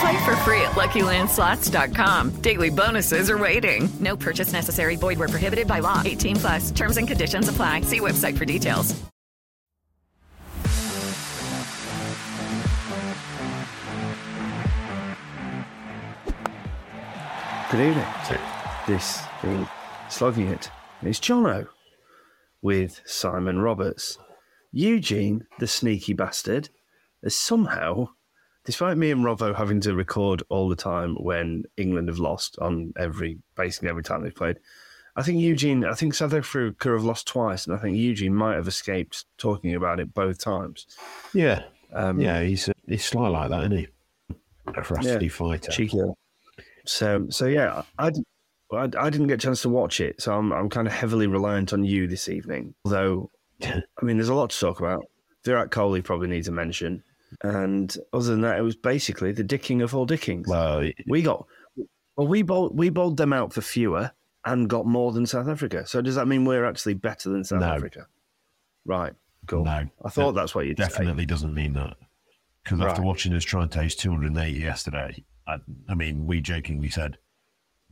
Play for free at LuckyLandSlots.com. Daily bonuses are waiting. No purchase necessary. Void where prohibited by law. 18 plus. Terms and conditions apply. See website for details. Good evening. This is Slogging It. It's Johnno with Simon Roberts. Eugene, the sneaky bastard, has somehow, despite me and Robbo having to record all the time when England have lost on every, basically every time they've played, I think Eugene, I think South Africa have lost twice, and I think Eugene might have escaped talking about it both times. Yeah, Um, yeah, he's he's sly like that, isn't he? A rusty Yeah, fighter. cheeky. So, so yeah, I, I, I didn't get a chance to watch it, so I'm I'm kind of heavily reliant on you this evening. Although, I mean, there's a lot to talk about. Virat Kohli probably needs a mention, and other than that, it was basically the dicking of all dickings. Well, we got well, we bowled we bowled them out for fewer and got more than South Africa. So does that mean we're actually better than South No. Africa? Right. Cool. No, I thought that that's what say. definitely doesn't mean that. Because after watching us try and taste 280 yesterday, I, I mean, we jokingly said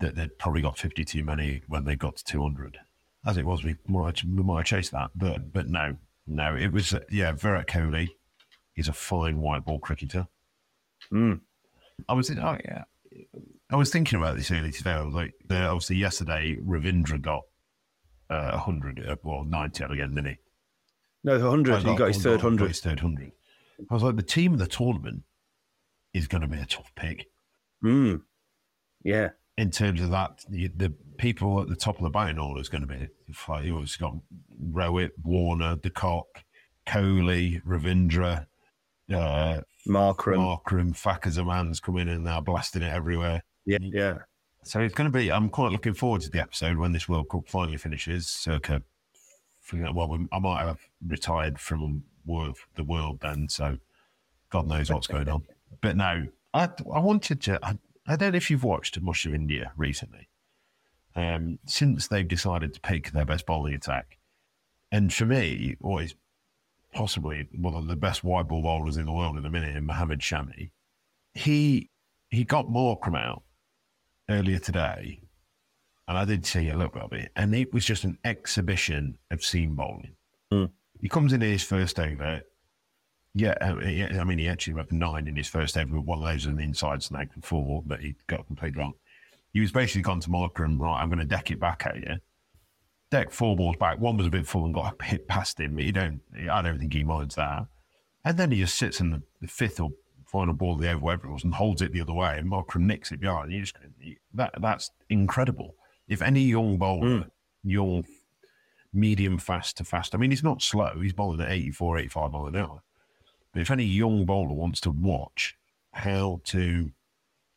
that they'd probably got 50 too many when they got to 200. As it was, we might, we might have chased that, but but no, no, it was yeah. Virat Kohli is a fine white ball cricketer. Mm. I was oh yeah, I was thinking about this earlier today. I was like, uh, obviously yesterday Ravindra got uh, 100, uh, well 90 again, didn't he? No, the hundred. He got his third hundred. His third hundred. I was like, the team of the tournament is going to be a tough pick Mm. Yeah. in terms of that. The, the people at the top of the batting order is going to be like you always got Rohit, Warner, De Kock, Kohli, Ravindra, uh, Markram, Markram, Fakhar Zaman's coming in now, blasting it everywhere. Yeah, yeah. So it's going to be. I'm quite looking forward to the episode when this World Cup finally finishes. Circa, well, I might have retired from world, the world then, so God knows what's going on. But no, I, I wanted to. I, I don't know if you've watched Mush of India recently. Um, since they've decided to pick their best bowling attack, and for me, is possibly one of the best white ball bowlers in the world in a minute, in Mohammed Shami, he he got Markram out earlier today, and I did see a little bit of it, and it was just an exhibition of seam bowling. He comes in his first over. Yeah, uh, I mean, he actually went nine in his first over with one of those an inside snag for four, but he got completely wrong. He was basically gone to Markram, right, I'm going to deck it back at you. Deck four balls back. One was a bit full and got hit past him, but you don't, I don't think he minds that. And then he just sits in the, the fifth or final ball of the over, whatever it was, and holds it the other way, and Markram nicks it behind. You just that that's incredible. If any young bowler, hmm. young, medium fast to fast, I mean, he's not slow. He's bowling at 84, 85 mile an hour. But if any young bowler wants to watch how to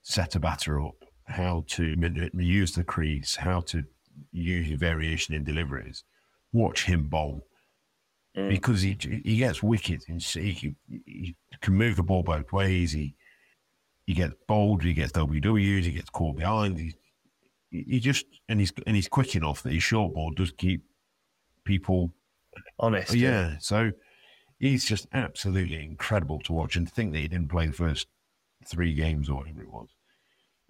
set a batter up, how to use the crease, how to use your variation in deliveries, watch him bowl because he he gets wicked and he, he, he can move the ball both ways. He he gets bowled, he gets WWs, he gets caught behind. He, he just and he's and he's quick enough that his short ball does keep people honest. Yeah, so he's just absolutely incredible to watch. And to think that he didn't play the first three games or whatever it was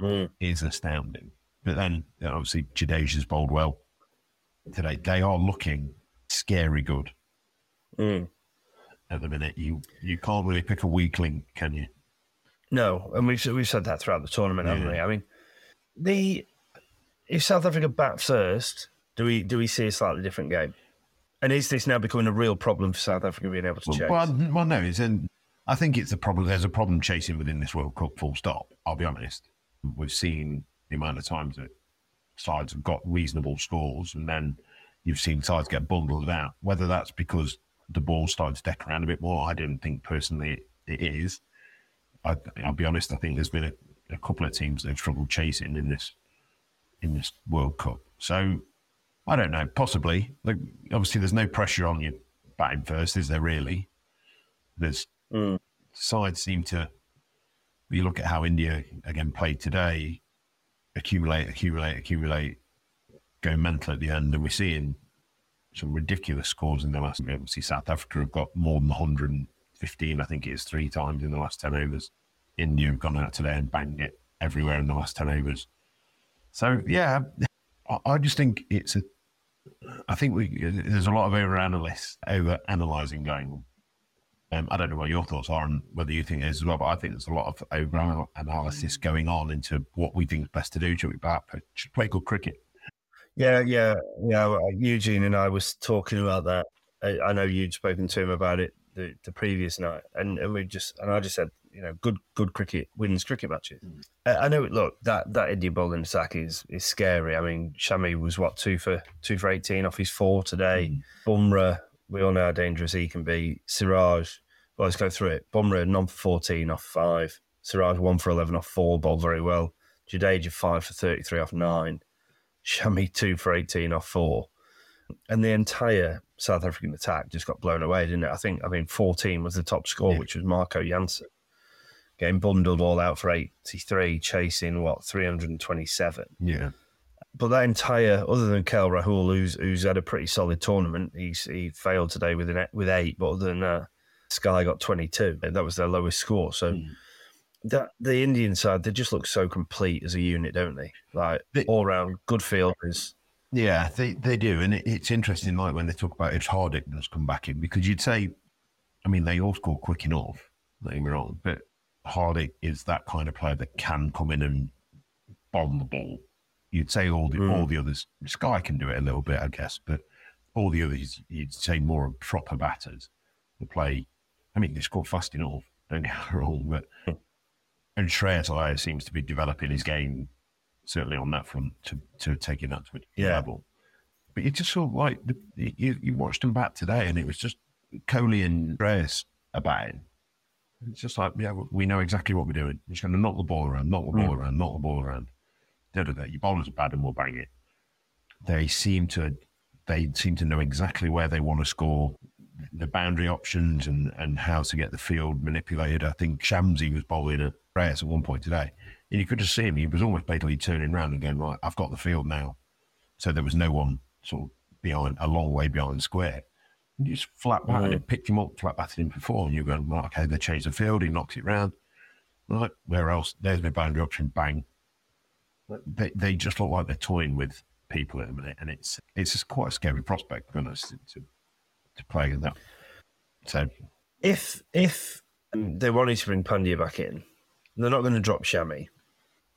Mm. is astounding. But then obviously Jadeja's bowled well today. They are looking scary good Mm. at the minute. You you can't really pick a weakling, can you? No, and we've we've said that throughout the tournament, haven't we? I mean, the if South Africa bat first, do we do we see a slightly different game? And is this now becoming a real problem for South Africa being able to chase? Well, well, well, no, it's in, I think it's a problem. There's a problem chasing within this World Cup. Full stop. I'll be honest. We've seen the amount of times that sides have got reasonable scores, and then you've seen sides get bundled out. Whether that's because the ball started to deck around a bit more, I don't think personally it is. I, I'll be honest. I think there's been a, a couple of teams that have struggled chasing in this in this World Cup. So I don't know. Possibly. Like obviously, there's no pressure on you batting first, is there? Really? There's hmm. sides seem to. You look at how India again played today. Accumulate, accumulate, accumulate, go mental at the end, and we're seeing some ridiculous scores in the last. Obviously, South Africa have got more than 115. I think it is three times in the last 10 overs. India have gone out today and banged it everywhere in the last 10 overs. So yeah, I, I just think it's a. I think we there's a lot of over analysis, over analysing going on. Um, I don't know what your thoughts are and whether you think it is as well, but I think there's a lot of over analysis mm. going on into what we think is best to do. Should we bat? Should play good cricket? Yeah, yeah, yeah. Uh, Eugene and I was talking about that. I, I know you'd spoken to him about it the, the previous night, and, and we just and I just said, you know, good good cricket wins cricket matches. Mm. I, I know. Look, that that India bowling attack is is scary. I mean, Shami was what two for two for eighteen off his four today. Mm. Bumrah, we all know how dangerous he can be. Siraj, well, let's go through it. Bumrah none for fourteen off five. Siraj one for eleven off four, bowled very well. Jadeja five for thirty three off nine. Shami two for 18 off four. And the entire South African attack just got blown away, didn't it? I think, I mean, 14 was the top score, which was Marco Jansen. Getting bundled all out for 83, chasing what, 327. Yeah. But that entire, other than KL Rahul, who's who's had a pretty solid tournament, he's he failed today with an with eight. But other than that, Sky got twenty two. That was their lowest score. So hmm. that the Indian side, they just look so complete as a unit, don't they? Like all round good fielders. Yeah, they, they do. And it, it's interesting, like when they talk about if Hardik does come back in, because you'd say, I mean, they all score quick enough, don't get me wrong, but Hardik is that kind of player that can come in and bomb the ball. You'd say all the all the others, Sky can do it a little bit, I guess, but all the others, you'd say more of proper batters that play. I mean, they score fast enough, don't get me wrong, but and Shreyas seems to be developing his game certainly on that front to, to taking that to a Yeah. level. But you just saw like the, you, you watched them bat today, and it was just Kohli and Shreyas about batting. It's just like yeah, we know exactly what we're doing. We're just going to knock the ball around, knock the ball Mm. around, knock the ball around. Da da da. Your bowlers are bad, and we'll bang it. They seem to they seem to know exactly where they want to score, the boundary options, and and how to get the field manipulated. I think Shamsi was bowling at Reyes at one point today, and you could just see him. He was almost basically turning around and going, "Right, I've got the field now." So there was no one sort of behind, a long way behind square. And you just flat batted mm. him, picked him up, flat batted him before, and you're going, right, okay, they changed the field, he knocks it round. Right, where else? There's my boundary option, bang. They, they just look like they're toying with people at the minute, and it's it's just quite a scary prospect, to be honest, to, to play with that. So, If if um, they wanted to bring Pandya back in, they're not going to drop Shami.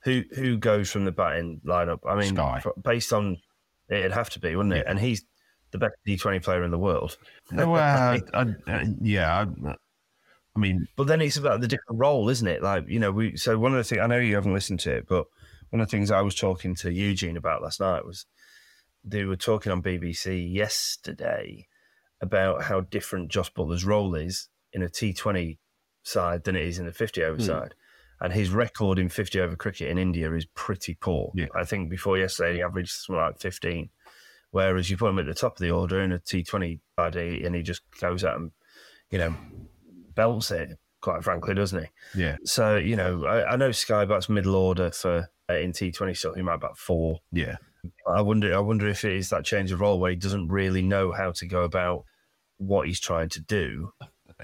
Who who goes from the batting lineup? I mean, Sky. based on it'd have to be, wouldn't it? And he's the best T Twenty player in the world. no, uh, I, I, yeah, I, I mean, But then it's about the different role, isn't it? Like, you know, we so one of the things I know you haven't listened to it, but one of the things I was talking to Eugene about last night was they were talking on BBC yesterday about how different Jos Buttler's role is in a T Twenty side than it is in a fifty over Hmm. side. And his record in fifty over cricket in India is pretty poor. Yeah. I think before yesterday he averaged something like fifteen. Whereas you put him at the top of the order in a T Twenty side and he just goes out and, you know, belts it, quite frankly, doesn't he? yeah, So you know, I, I know Sky bats middle order for in T Twenty, so he might bat four. yeah, I wonder, I wonder if it is that change of role where he doesn't really know how to go about what he's trying to do.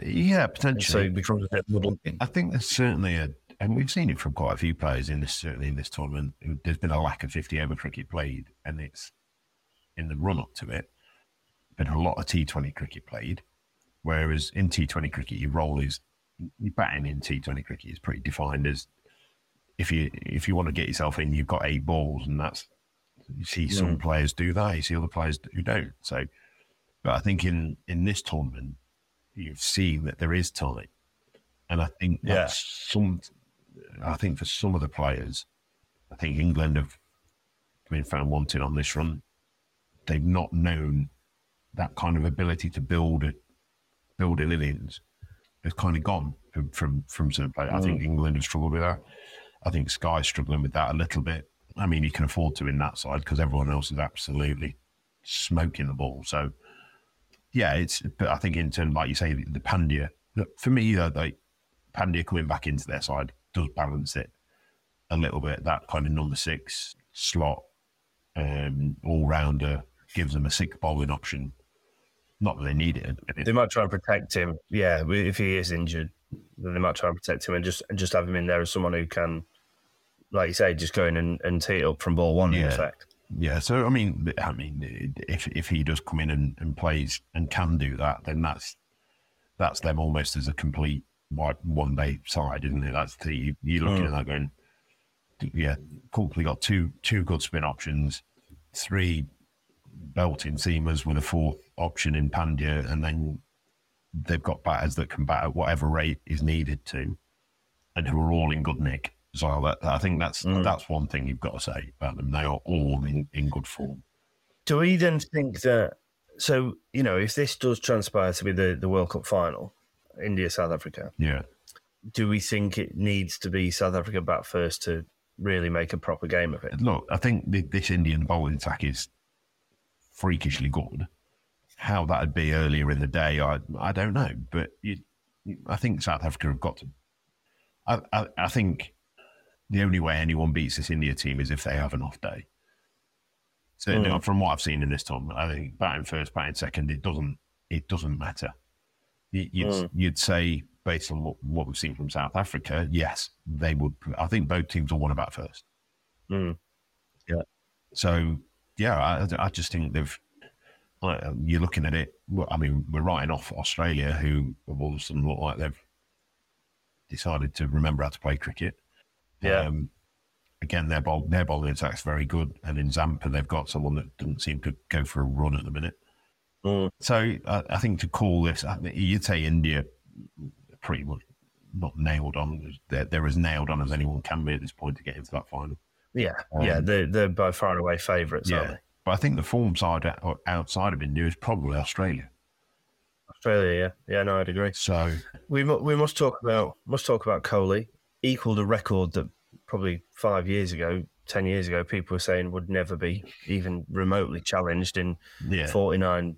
Yeah, So potentially. it becomes a bit muddled. I think there's certainly a, and we've seen it from quite a few players in this, certainly in this tournament. There's been a lack of 50 over cricket played, and it's in the run up to it, been a lot of T20 cricket played. Whereas in T20 cricket, your role is your batting in T20 cricket is pretty defined as if you if you want to get yourself in, you've got eight balls, and that's you see some players do that, you see other players who don't. So, but I think in in this tournament, you've seen that there is time, and I think Yeah. some. I think for some of the players, I think England have been found wanting on this run. They've not known that kind of ability to build a, build an innings. It's kind of gone from from, from certain players. I think mm. England have struggled with that. I think Sky's struggling with that a little bit. I mean, you can afford to in that side because everyone else is absolutely smoking the ball. So, yeah, it's. But I think in terms, like you say, the, Pandya. Look, for me, though, like Pandya coming back into their side does balance it a little bit. That kind of number six slot, um, all rounder gives them a sick bowling option. Not that they need it. They might try and protect him. Yeah, if he is injured, then they might try and protect him and just and just have him in there as someone who can, like you say, just go in and, and tee it up from ball one in Yeah. effect. Yeah, so I mean, I mean, if if he does come in and, and plays and can do that, then that's that's them almost as a complete like one day side, isn't it? That's the you're looking mm. at that going, yeah, cool. We got two two good spin options, three belting seamers with a fourth option in Pandya, and then they've got batters that can bat at whatever rate is needed to, and who are all in good nick. So that, I think that's mm. that's one thing you've got to say about them. They are all in, in good form. Do we then think that? So you know, if this does transpire to be the, the World Cup final, India South Africa, Yeah. do we think it needs to be South Africa bat first to really make a proper game of it? Look, I think th- this Indian bowling attack is freakishly good. How that'd be earlier in the day, I I don't know, but you, I think South Africa have got to. I, I I think the only way anyone beats this India team is if they have an off day. So hmm. from what I've seen in this tournament, I think batting first, batting second, it doesn't it doesn't matter. You- You'd, hmm. you'd say based on what, what we've seen from South Africa, yes, they would. I think both teams will want to bat first. Hmm. Yeah. So yeah, I, I just think they've. You're looking at it. I mean, we're writing off Australia, who have all of a sudden look like they've decided to remember how to play cricket. Yeah. Um, again, their ball, their bowling attack's very good, and in Zampa they've got someone that doesn't seem to go for a run at the minute. Mm. So I, I think to call this, you'd say India pretty much not nailed on. They're, they're as nailed on as anyone can be at this point to get into that final. Yeah, yeah, they're, they're by far and away favourites, aren't they? But I think the form side outside of India is probably Australia. Australia, yeah, yeah, no, I'd agree. So We mu- we must talk about must talk about Kohli. Equaled a record that probably five years ago, ten years ago, people were saying would never be even remotely challenged in Yeah. 49,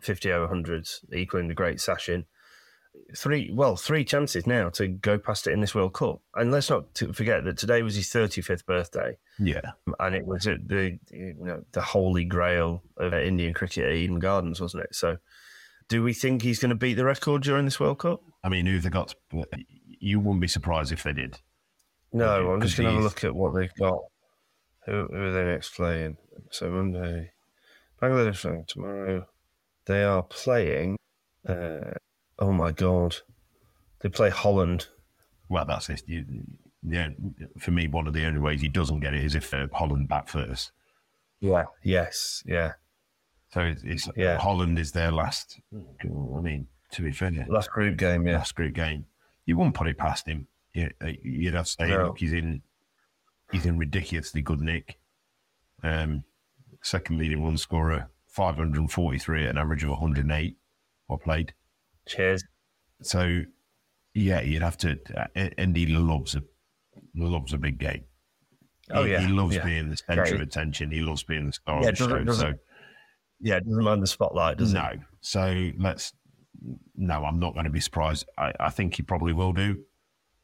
50 over hundreds, equaling the great Sachin. Three well, three chances now to go past it in this World Cup. And let's not forget that today was his thirty fifth birthday, yeah, and it was the you know the holy grail of Indian cricket at Eden Gardens, wasn't it? So. Do we think he's going to beat the record during this World Cup? I mean, who they got? You wouldn't be surprised if they did. No, I'm just going to have a look at what they've got. Who, who are they next playing? So Monday, Bangladesh playing tomorrow. They are playing. Uh, oh my god, they play Holland. Well, that's it. You, yeah, for me, one of the only ways he doesn't get it is if uh, Holland bat first. Yeah. Yes. Yeah. So it's, it's Yeah. Holland is their last. I mean, to be fair, Last group game. Yeah. last group game. You wouldn't put it past him. You, uh, you'd have to say, No. look, he's in, he's in ridiculously good nick. Um, second leading run scorer, 543 at an average of 108 or played. Cheers. So, yeah, you'd have to. Uh, and he loves a loves a big game. Oh, He- yeah, he loves yeah. being the centre Great. of attention. He loves being the star Yeah, of the show. So Yeah, doesn't mind the spotlight, does it? no, so let's. No, I'm not going to be surprised. I, I think he probably will do.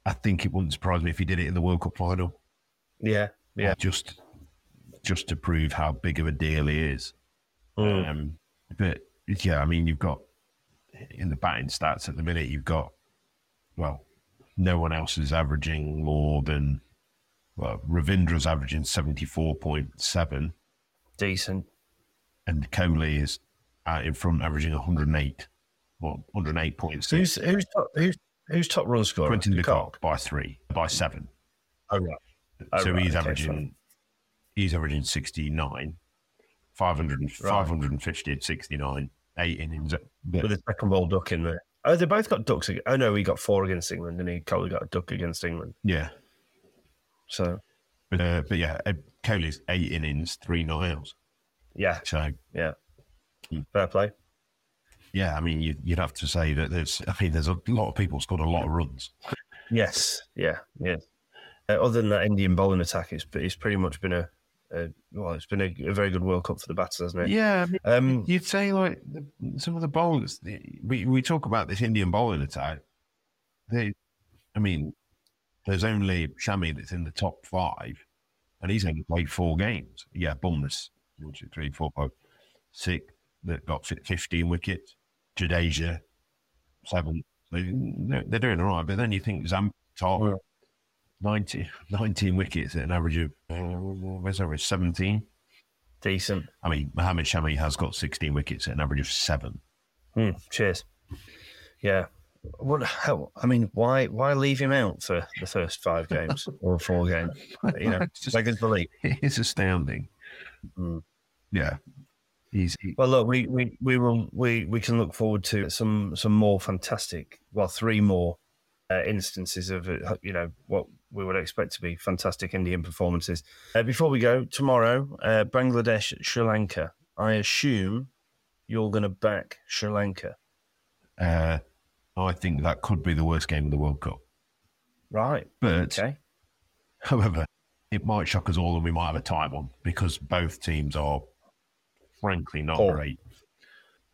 I think it wouldn't surprise me if he did it in the World Cup final. Yeah. Yeah. just just to prove how big of a deal he is. Mm. Um, but yeah, I mean, you've got in the batting stats at the minute, you've got well, no one else is averaging more than well, Ravindra's averaging seventy four point seven, Decent. and Kohli is uh, in front averaging one hundred eight, well, one hundred and eight points. Who's who's top, who's who's top run scorer? Quinton. Kock by three, by seven. Oh right. Oh, so right, he's okay, averaging fine. he's averaging 69 500 and, Right. 550 at 69 eight innings with a second ball duck in there. Oh, they both got ducks. Oh no, he got four against England, and he Kohli got a duck against England. yeah So but, uh, but yeah uh, Kohli's eight innings three not outs yeah, so yeah, fair play. Yeah I mean you, you'd have to say that there's I mean there's a lot of people scored a lot of runs Yes, yeah, yeah. Uh, other than that Indian bowling attack, it's it's pretty much been a, a well, it's been a, a very good World Cup for the batters, hasn't it? yeah I mean, Um, you'd say like the, some of the bowlers the, we, we talk about this Indian bowling attack they I mean there's only Shami that's in the top five and he's only played four games. Yeah, Bumness, one, two, three, four, five, six that got 15 wickets. Jadeja, seven. They, they're they're doing all right, but then you think Zam top, Yeah. 90, 19 wickets at an average of, uh, where's that, average? 17? decent. I mean, Mohammed Shami has got 16 wickets at an average of seven. Hmm, cheers. Yeah. What? How? I mean, why? Why leave him out for the first five games or four games? You know, It's just- beggars belief. It's astounding. Mm. Yeah. He, Well, look, we, we, we will we, we can look forward to some some more fantastic, well, three more uh, instances of uh, you know what we would expect to be fantastic Indian performances. Uh, before we go tomorrow, uh, Bangladesh Sri Lanka. I assume you're going to back Sri Lanka, uh, I think that could be the worst game of the World Cup. right? But Okay. However, it might shock us all and we might have a tight one because both teams are frankly not Poor. great.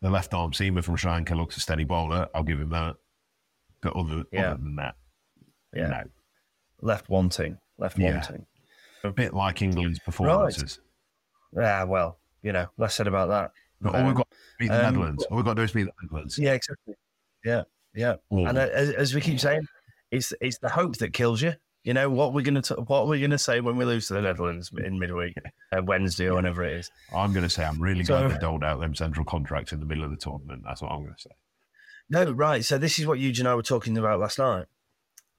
The left arm seamer from Sri Lanka looks a steady bowler. I'll give him that. But other, Yeah. other than that, Yeah. no. Left wanting. Left Yeah. wanting. A bit like England's performances. Yeah, well, you know, less said about that. But all we've got to beat the Um, Netherlands. All we've got to do is beat the Netherlands. Yeah, exactly. Yeah, yeah. Or- And uh, as, as we keep saying, it's it's the hope that kills you. You know what we're gonna t- what we're gonna say when we lose to the Netherlands in midweek, uh, Wednesday or whenever it is. I'm going to say I'm really So- glad they doled out them central contracts in the middle of the tournament. That's what I'm going to say. No, right. So this is what you and I were talking about last night.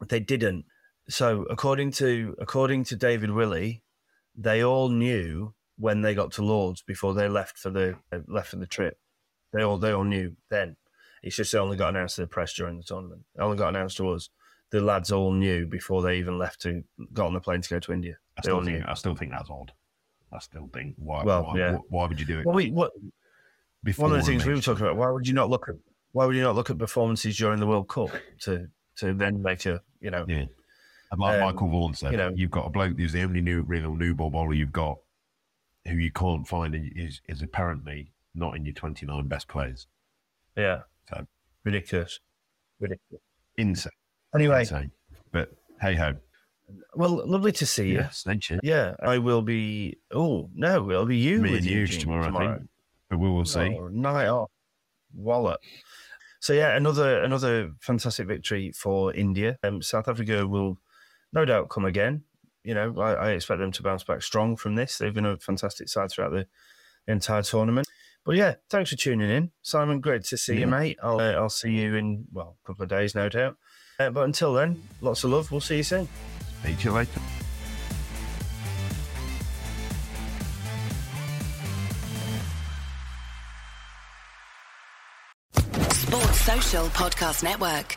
They didn't. So according to according to David Willey, they all knew when they got to Lords before they left for the uh, left for the trip. They all they all knew then. It's just they only got announced to the press during the tournament. It only got announced to us. The lads all knew before they even left to got on the plane to go to India. I still, think, I still think that's odd. I still think why? Well, why, yeah. why would you do it? Well, we, what, before one of the things we were talking about. Why would you not look at why would you not look at performances during the World Cup to to then make a you know Yeah. And like Um, Michael Vaughan said, you know- you've got a bloke who's the only new real new ball bowler you've got who you can't find is is apparently not in your 29 best players. yeah So ridiculous ridiculous. insane. Anyway, Insane. But hey ho. well, lovely to see you. Yes, thank you. Yeah, I will be. Oh no, it'll be you. Me with and you Eugene tomorrow, I think. But we will see. Oh, night off, wallet. So yeah, another another fantastic victory for India. Um, South Africa will no doubt come again. You know, I, I expect them to bounce back strong from this. They've been a fantastic side throughout the entire tournament. But yeah, thanks for tuning in, Simon. Great to see you, mate. I'll uh, I'll see you in well a couple of days, no doubt. Uh, but until then, lots of love. We'll see you soon. Speak to you later. Sports Social Podcast Network.